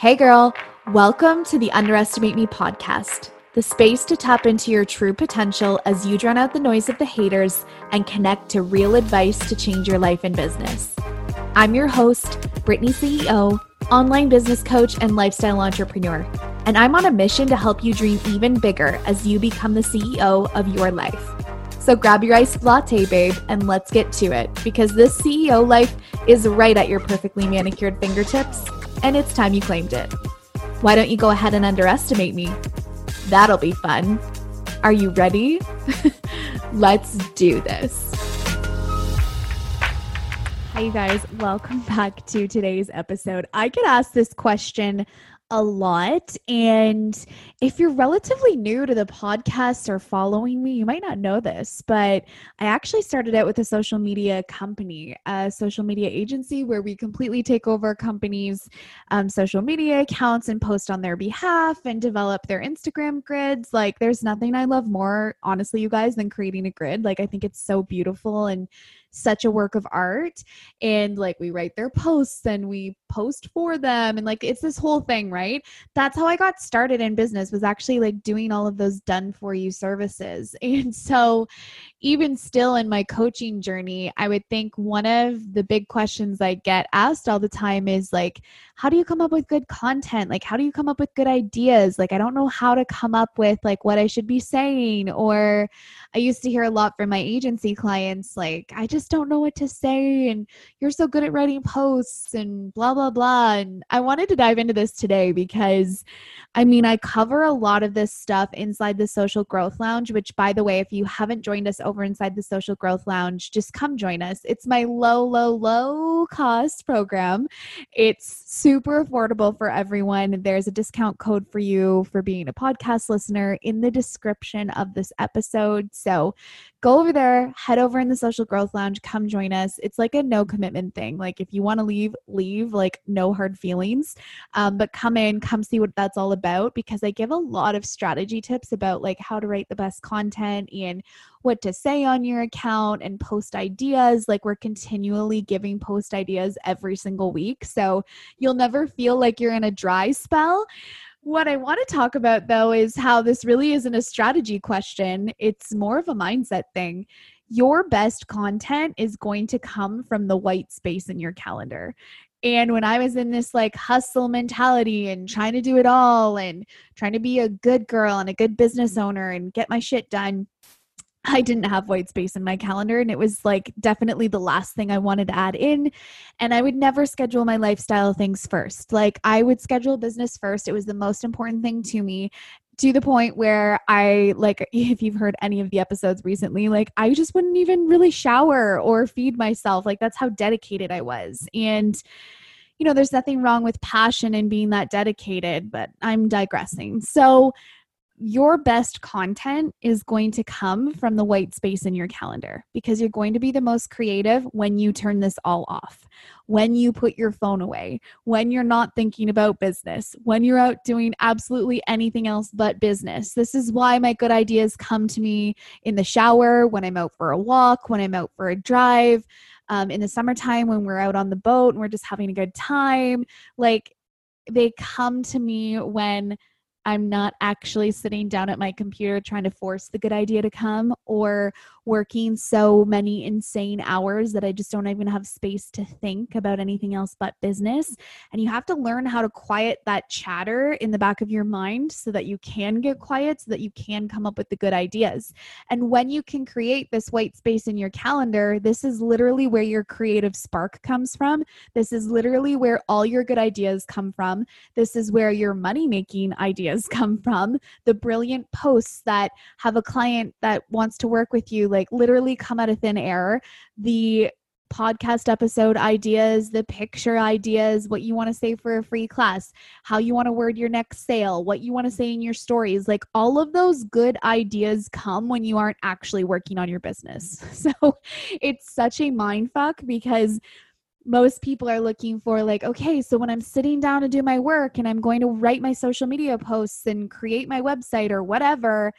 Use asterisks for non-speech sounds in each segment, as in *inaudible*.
Hey, girl, welcome to the Underestimate Me podcast, the space to tap into your true potential as you drown out the noise of the haters and connect to real advice to change your life and business. I'm your host, Brittany CEO, online business coach, and lifestyle entrepreneur, and I'm on a mission to help you dream even bigger as you become the CEO of your life. So grab your iced latte, babe, and let's get to it because this CEO life is right at your perfectly manicured fingertips and it's time you claimed it. Why don't you go ahead and underestimate me? That'll be fun. Are you ready? *laughs* Let's do this. Hi, you guys. Welcome back to today's episode. I get asked this question a lot. And if you're relatively new to the podcast or following me, you might not know this, but I actually started out with a social media company, a social media agency where we completely take over companies' um, social media accounts and post on their behalf and develop their Instagram grids. Like, there's nothing I love more, honestly, you guys, than creating a grid. Like, I think it's so beautiful and such a work of art and like we write their posts and we post for them and like it's this whole thing right? That's how i got started in business was actually like doing all of those done for you services. *laughs* And so even still in my coaching journey i would think one of the big questions i get asked all the time is like how do you come up with good content? Like how do you come up with good ideas? Like i don't know how to come up with like what i should be saying or i used to hear a lot from my agency clients like i just don't know what to say and you're so good at writing posts and blah blah blah and I wanted to dive into this today because I mean I cover a lot of this stuff inside the Social Growth Lounge which by the way if you haven't joined us over inside the Social Growth Lounge just come join us. It's my low low low cost program. It's super affordable for everyone there's a discount code for you for being a podcast listener in the description of this episode so go over there, head over in the social growth lounge, come join us. It's like a no commitment thing. Like if you want to leave, leave, like no hard feelings. Um, but come in, come see what that's all about because I give a lot of strategy tips about like how to write the best content and what to say on your account and post ideas. Like we're continually giving post ideas every single week. So you'll never feel like you're in a dry spell. What I want to talk about though is how this really isn't a strategy question, it's more of a mindset thing. Your best content is going to come from the white space in your calendar. And when I was in this like hustle mentality and trying to do it all and trying to be a good girl and a good business owner and get my shit done, I didn't have white space in my calendar, and it was like definitely the last thing I wanted to add in. And I would never schedule my lifestyle things first. Like, I would schedule business first. It was the most important thing to me to the point where I like *laughs* if you've heard any of the episodes recently, like I just wouldn't even really shower or feed myself. Like that's how dedicated I was. And you know, there's nothing wrong with passion and being that dedicated, but I'm digressing. So your best content is going to come from the white space in your calendar because you're going to be the most creative when you turn this all off, when you put your phone away, when you're not thinking about business, when you're out doing absolutely anything else but business. This is why my good ideas come to me in the shower, when I'm out for a walk, when I'm out for a drive. Um, in the summertime, when we're out on the boat and we're just having a good time, like they come to me when I'm not actually sitting down at my computer trying to force the good idea to come or working so many insane hours that I just don't even have space to think about anything else but business. And you have to learn how to quiet that chatter in the back of your mind so that you can get quiet, so that you can come up with the good ideas. And when you can create this white space in your calendar, this is literally where your creative spark comes from. This is literally where all your good ideas come from. This is where your money making ideas come from. The brilliant posts that have a client that wants to work with you like literally come out of thin air. The podcast episode ideas, the picture ideas, what you want to say for a free class, how you want to word your next sale, what you want to say in your stories. Like all of those good ideas come when you aren't actually working on your business. *laughs* So it's such a mind fuck because most people are looking for like okay so when i'm sitting down to do my work and i'm going to write my social media posts and create my website or whatever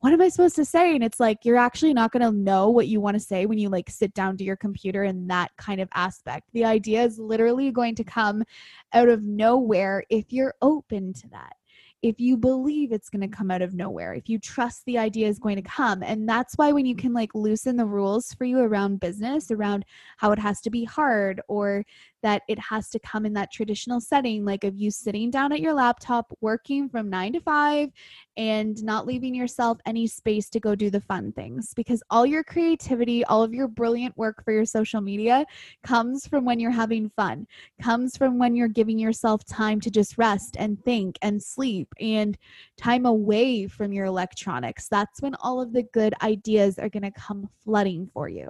what am I supposed to say? And it's like, you're actually not going to know what you want to say when you like sit down to your computer in that kind of aspect. The idea is literally going to come out of nowhere if you're open to that if you believe it's going to come out of nowhere, if you trust the idea is going to come. And that's why when you can like loosen the rules for you around business, around how it has to be hard or that it has to come in that traditional setting, like of you sitting down at your laptop, working from nine to five, and not leaving yourself any space to go do the fun things. Because all your creativity, all of your brilliant work for your social media comes from when you're having fun, comes from when you're giving yourself time to just rest and think and sleep and time away from your electronics. That's when all of the good ideas are going to come flooding for you.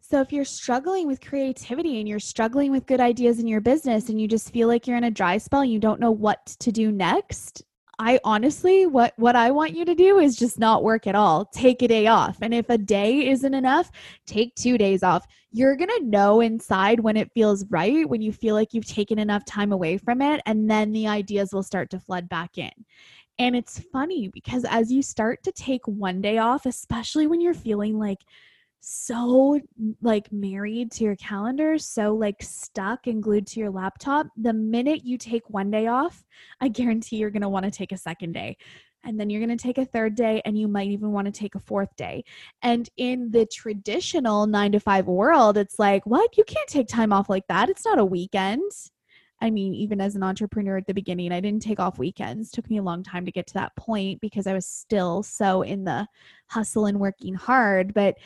So if you're struggling with creativity and you're struggling with good ideas in your business and you just feel like you're in a dry spell and you don't know what to do next, I honestly what what I want you to do is just not work at all. Take a day off. And if a day isn't enough, take 2 days off. You're going to know inside when it feels right, when you feel like you've taken enough time away from it, and then the ideas will start to flood back in. And it's funny because as you start to take one day off, especially when you're feeling like so like married to your calendar, so like stuck and glued to your laptop, the minute you take one day off, I guarantee you're going to want to take a second day. And then you're going to take a third day, and you might even want to take a fourth day. And in the traditional nine to five world, it's like, what? You can't take time off like that. It's not a weekend. I mean, even as an entrepreneur at the beginning, I didn't take off weekends. It took me a long time to get to that point because I was still so in the hustle and working hard. But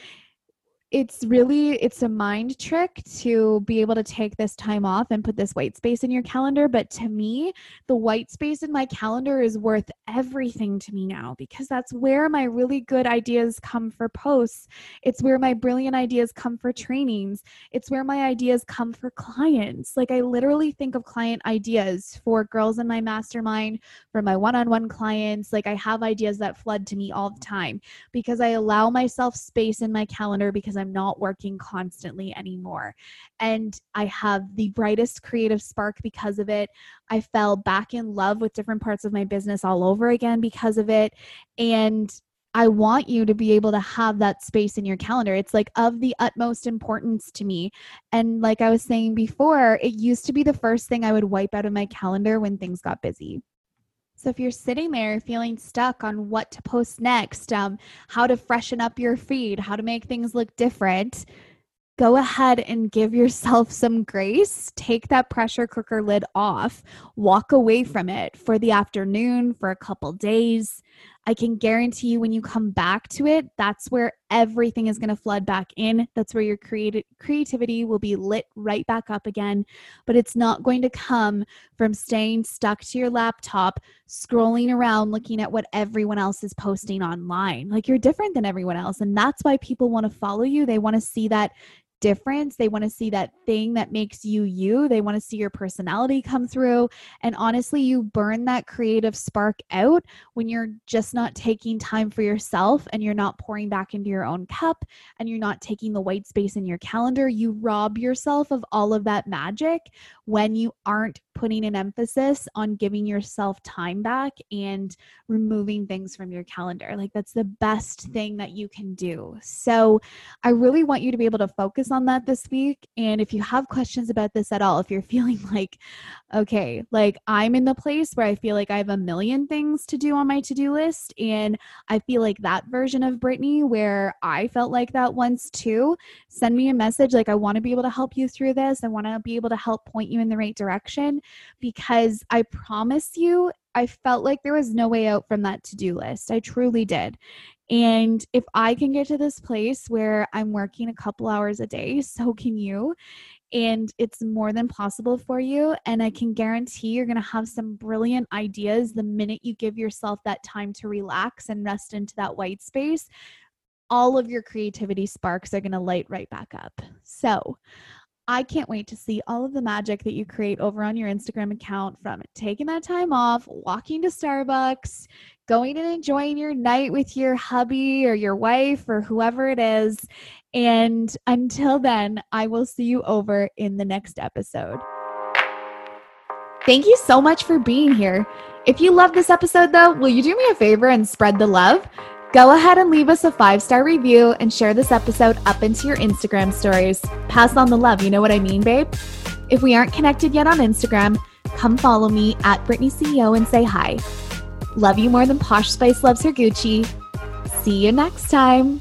it's really it's a mind trick to be able to take this time off and put this white space in your calendar. But to me the white space in my calendar is worth everything to me now because that's where my really good ideas come for posts. It's where my brilliant ideas come for trainings. It's where my ideas come for clients. Like i literally think of client ideas for girls in my mastermind for my one-on-one clients. Like i have ideas that flood to me all the time because i allow myself space in my calendar because I'm not working constantly anymore. And I have the brightest creative spark because of it. I fell back in love with different parts of my business all over again because of it. And I want you to be able to have that space in your calendar. It's like of the utmost importance to me. And like I was saying before, it used to be the first thing I would wipe out of my calendar when things got busy. So if you're sitting there feeling stuck on what to post next, um, how to freshen up your feed, how to make things look different, go ahead and give yourself *laughs* some grace. Take that pressure cooker lid off, walk away from it for the afternoon, for a couple days. I can guarantee you when you come back to it, that's where everything is going to flood back in. That's where your creative creativity will be lit right back up again. But it's not going to come from staying stuck to your laptop, scrolling around, looking at what everyone else is posting online. Like you're different than everyone else. And that's why people want to follow you. They want to see that difference. They want to see that thing that makes you you. They want to see your personality come through. And honestly, you burn that creative spark out when you're just not taking time for yourself and you're not pouring back into your own cup and you're not taking the white space in your calendar. You rob yourself of all of that magic when you aren't putting an emphasis on giving yourself time back and removing things from your calendar. Like that's the best mm-hmm. thing that you can do. So I really want you to be able to focus on that this week. And if you have questions about this at all, if you're *laughs* feeling like, okay, like I'm in the place where I feel like I have a million things to do on my to do list, and I feel like that version of Brittany where I felt like that once too, send me a message. Like, I want to be able to help you through this. I want to be able to help point you in the right direction because I promise you, I felt like there was no way out from that to do list. I truly did. And if I can get to this place where I'm working a couple hours a day, *laughs* so can you. And it's more than possible for you. And I can guarantee you're going to have some brilliant ideas the minute you give yourself that time to relax and rest into that white space. All of your creativity sparks are going to light right back up. So, I can't wait to see all of the magic that you create over on your Instagram account from taking that time off, walking to Starbucks, going and enjoying your night with your hubby or your wife or whoever it is. And until then, I will see you over in the next episode. Thank you so much for being here. If you love this episode, though, will you do me a favor and spread the love? Go ahead and leave us a five star review and share this episode up into your Instagram stories. Pass on the love, you know what I mean, babe? If we aren't connected yet on Instagram, come follow me at Brittany CEO and say hi. Love you more than Posh Spice loves her Gucci. See you next time.